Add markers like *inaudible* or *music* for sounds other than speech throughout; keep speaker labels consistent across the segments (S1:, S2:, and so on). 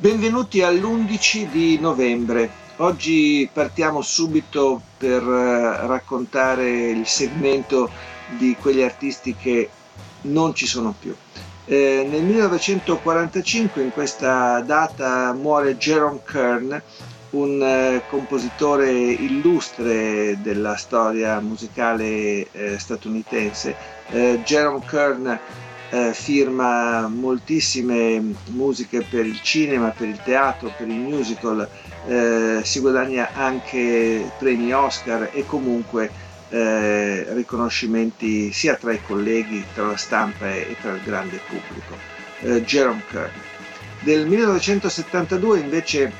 S1: Benvenuti all'11 di novembre. Oggi partiamo subito per eh, raccontare il segmento di quegli artisti che non ci sono più. Eh, nel 1945, in questa data, muore Jerome Kern, un eh, compositore illustre della storia musicale eh, statunitense. Eh, Jerome Kern eh, firma moltissime musiche per il cinema, per il teatro, per i musical, eh, si guadagna anche premi Oscar e comunque eh, riconoscimenti sia tra i colleghi, tra la stampa e, tra il grande pubblico. Eh, Jerome Kern. Del 1972 invece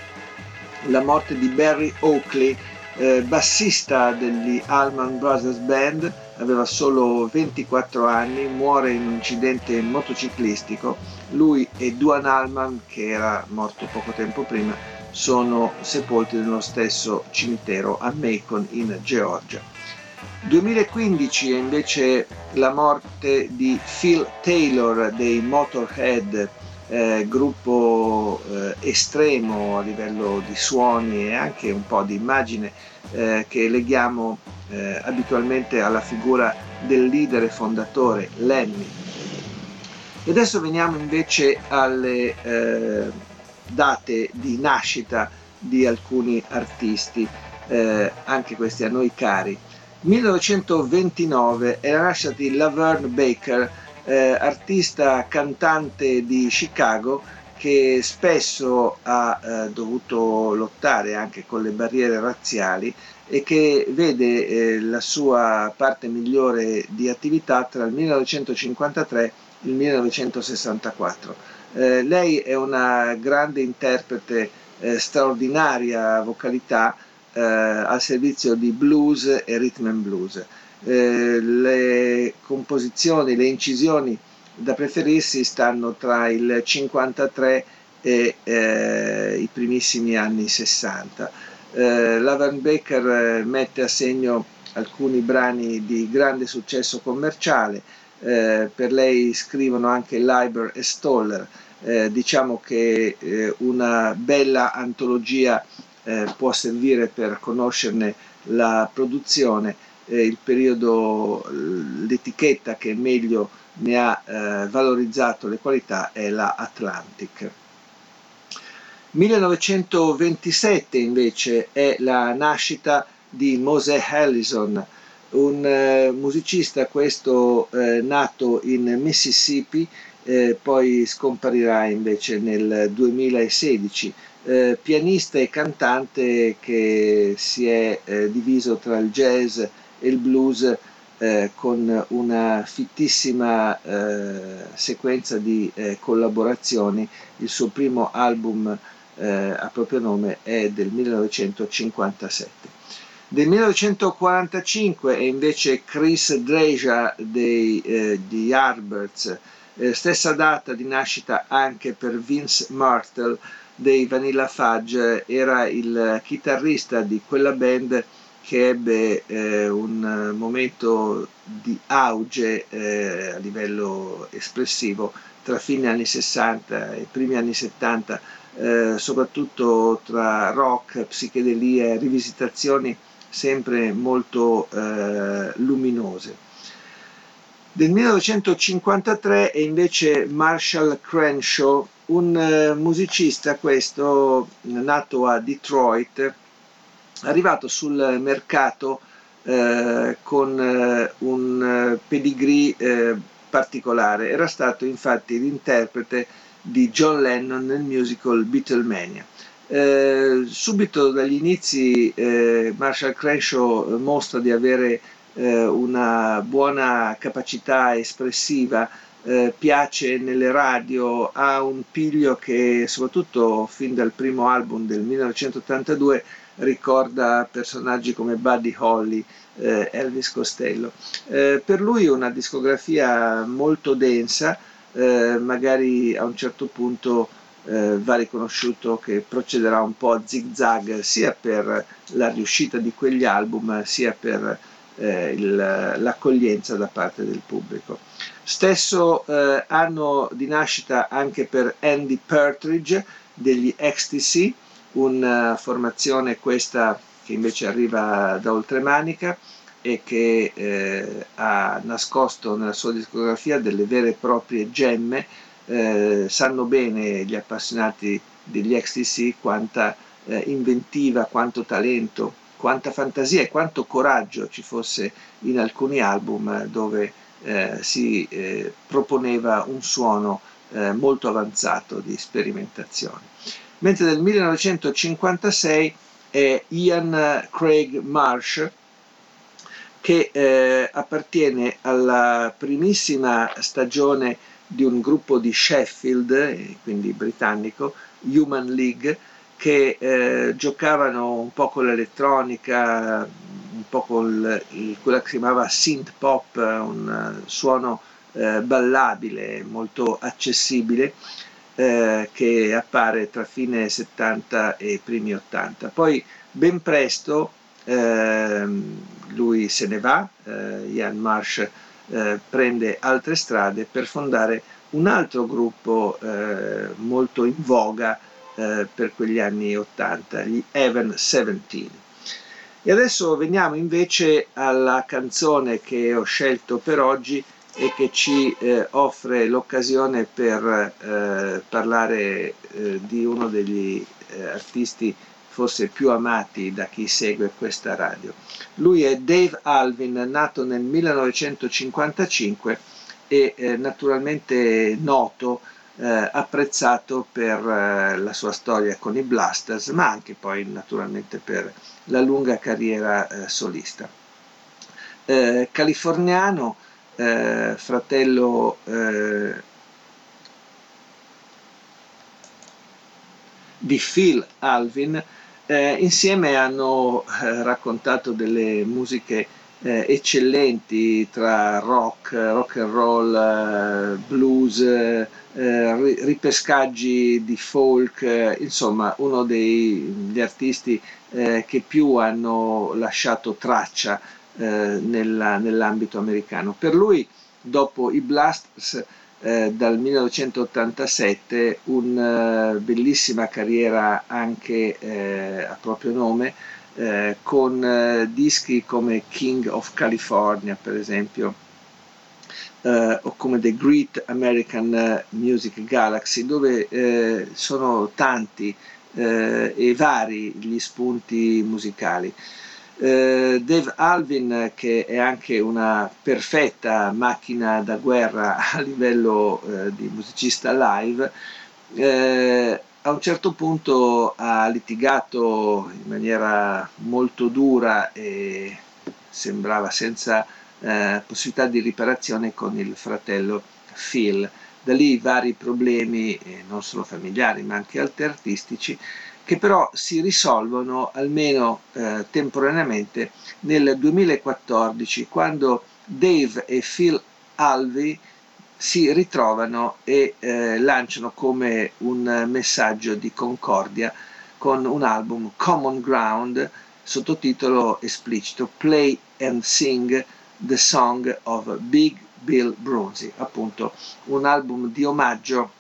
S1: la morte di Barry Oakley, eh, bassista degli Allman Brothers Band, aveva solo 24 anni, muore in un incidente motociclistico. Lui e Duan Allman, che era morto poco tempo prima, sono sepolti nello stesso cimitero a Macon in Georgia. 2015 è invece la morte di Phil Taylor dei Motorhead, eh, gruppo eh, estremo a livello di suoni e anche un po' di immagine eh, che leghiamo eh, abitualmente alla figura del leader e fondatore Lemmy. E adesso veniamo invece alle eh, date di nascita di alcuni artisti, eh, anche questi a noi cari. 1929 è la nascita di Laverne Baker, eh, artista cantante di Chicago che spesso ha eh, dovuto lottare anche con le barriere razziali e che vede eh, la sua parte migliore di attività tra il 1953 e il 1964. Eh, lei è una grande interprete eh, straordinaria vocalità eh, al servizio di blues e rhythm and blues. Eh, le composizioni, le incisioni da preferirsi stanno tra il 53 e eh, i primissimi anni 60. Eh, Lavan Baker eh, mette a segno alcuni brani di grande successo commerciale, eh, per lei scrivono anche Leiber e Stoller, eh, diciamo che eh, una bella antologia può servire per conoscerne la produzione. Eh, il periodo, l'etichetta che meglio ne ha eh, valorizzato le qualità è la Atlantic. 1927 invece è la nascita di Mosè Allison, un eh, musicista questo eh, nato in Mississippi, eh, poi scomparirà invece nel 2016, eh, pianista e cantante che si è eh, diviso tra il jazz e il blues eh, con una fittissima eh, sequenza di eh, collaborazioni. Il suo primo album eh, a proprio nome è del 1957. Del 1945 è invece Chris Dreja eh, di Yardbirds, stessa data di nascita anche per Vince Martel dei Vanilla Fudge, era il chitarrista di quella band che ebbe eh, un momento di auge eh, a livello espressivo tra fine anni 60 e primi anni 70, eh, soprattutto tra rock, psichedelia e rivisitazioni sempre molto eh, luminose. Del 1953 è invece Marshall Crenshaw, un eh, musicista questo nato a Detroit, arrivato sul mercato eh, con eh, un eh, pedigree eh, particolare. Era stato infatti l'interprete di John Lennon nel musical Beatlemania. Eh, subito dagli inizi eh, Marshall Crenshaw mostra di avere una buona capacità espressiva piace nelle radio, ha un piglio che soprattutto fin dal primo album del 1982 ricorda personaggi come Buddy Holly, eh, Elvis Costello. Eh, per lui una discografia molto densa, eh, magari a un certo punto va riconosciuto che procederà un po' a zig zag sia per la riuscita di quegli album sia per l'accoglienza da parte del pubblico. Stesso eh, anno di nascita anche per Andy Partridge degli XTC, una formazione questa che invece arriva da oltremanica e che eh, ha nascosto nella sua discografia delle vere e proprie gemme. Eh, sanno bene gli appassionati degli XTC quanta eh, inventiva, quanto talento, quanta fantasia e quanto coraggio ci fosse in alcuni album dove eh, si eh, proponeva un suono eh, molto avanzato di sperimentazione. Mentre nel 1956 è Ian Craig Marsh che eh, appartiene alla primissima stagione di un gruppo di Sheffield, eh, quindi britannico, Human League, che eh, giocavano un po' con l'elettronica, un po' con il, quella che si chiamava synth pop, un suono eh, ballabile, molto accessibile, eh, che appare tra fine 70 e primi 80. Poi ben presto ehm, lui se ne va, eh, Ian Marsh eh, prende altre strade per fondare un altro gruppo eh, molto in voga eh, per quegli anni 80, gli Even 17. E adesso veniamo invece alla canzone che ho scelto per oggi e che ci eh, offre l'occasione per eh, parlare eh, di uno degli eh, artisti forse più amati da chi segue questa radio. Lui è Dave Alvin, nato nel 1955 e eh, naturalmente noto, eh, apprezzato per la sua storia con i Blasters, ma anche poi naturalmente per la lunga carriera solista. Californiano, eh, fratello di Phil Alvin, eh, insieme hanno eh, raccontato delle musiche eh, eccellenti tra rock, rock and roll, eh, blues, eh, ripescaggi di folk, eh, insomma uno degli artisti che più hanno lasciato traccia nella, nell'ambito americano. Per lui, dopo i Blasters, eh, dal 1987 una uh, bellissima carriera anche eh, a proprio nome eh, con eh, dischi come King of California per esempio eh, o come The Great American Music Galaxy dove sono tanti e vari gli spunti musicali. Eh, Dave Alvin, che è anche una perfetta macchina da guerra *laughs* a livello eh, di musicista live, eh, a un certo punto ha litigato in maniera molto dura e sembrava senza eh, possibilità di riparazione con il fratello Phil. Da lì vari problemi, eh, non solo familiari ma anche altri artistici, che però si risolvono almeno eh, temporaneamente nel 2014 quando Dave e Phil Alvey si ritrovano e eh, lanciano come un messaggio di concordia con un album Common Ground sottotitolo esplicito Play and Sing the Song of Big Bill Bronzy, appunto un album di omaggio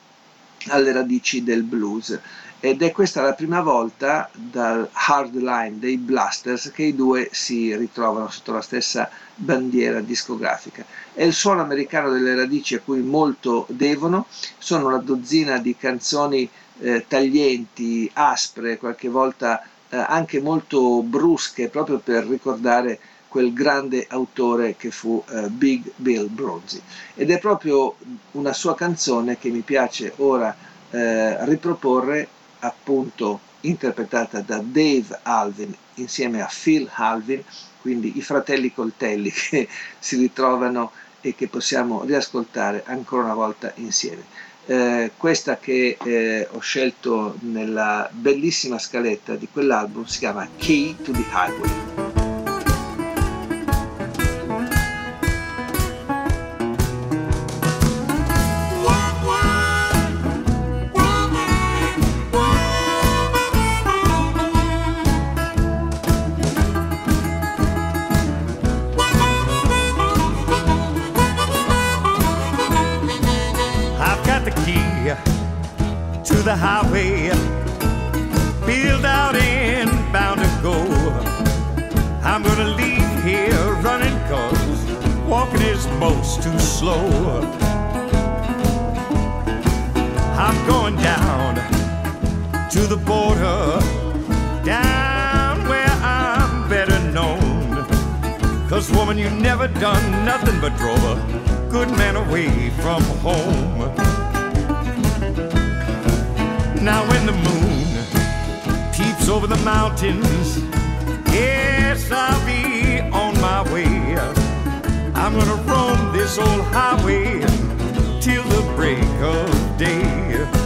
S1: alle radici del blues ed è questa la prima volta dal hardline dei Blasters che i due si ritrovano sotto la stessa bandiera discografica. È il suono americano delle radici a cui molto devono, sono una dozzina di canzoni eh, taglienti, aspre, qualche volta eh, anche molto brusche, proprio per ricordare quel grande autore che fu eh, Big Bill Bronzy. Ed è proprio una sua canzone che mi piace ora eh, riproporre appunto interpretata da Dave Alvin insieme a Phil Alvin, quindi i fratelli coltelli *laughs* che si ritrovano e che possiamo riascoltare ancora una volta insieme. Eh, questa che eh, ho scelto nella bellissima scaletta di quell'album si chiama Key to the Highway.
S2: The highway, built out and bound to go. I'm gonna leave here running cause walking is most too slow. I'm going down to the border, down where I'm better known. Cause woman, you never done nothing but drove a good man away from home. Now when the moon peeps over the mountains, yes, I'll be on my way. I'm gonna roam this old highway till the break of day.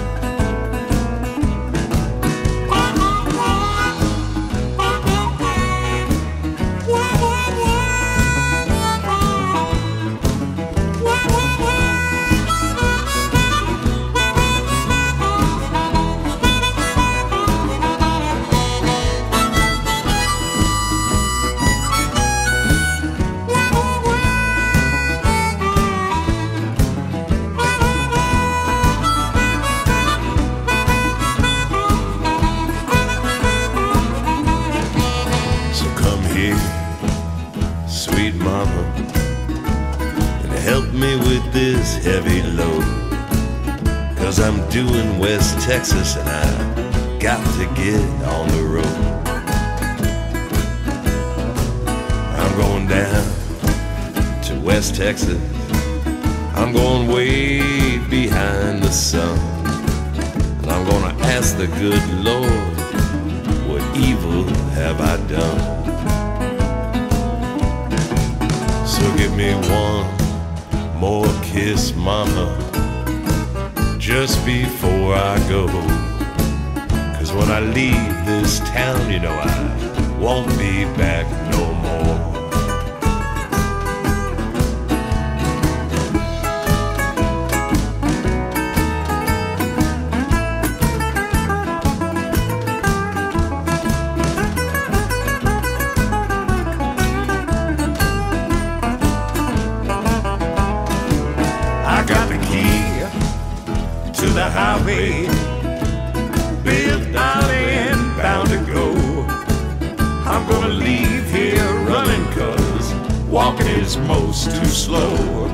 S2: Doing West Texas, and I got to get on the road. I'm going down to West Texas. I'm going way behind the sun. And I'm gonna ask the good Lord, what evil have I done? So give me one more kiss, mama just before I go. Cause when I leave this town, you know I won't be back no more. Is most too slow.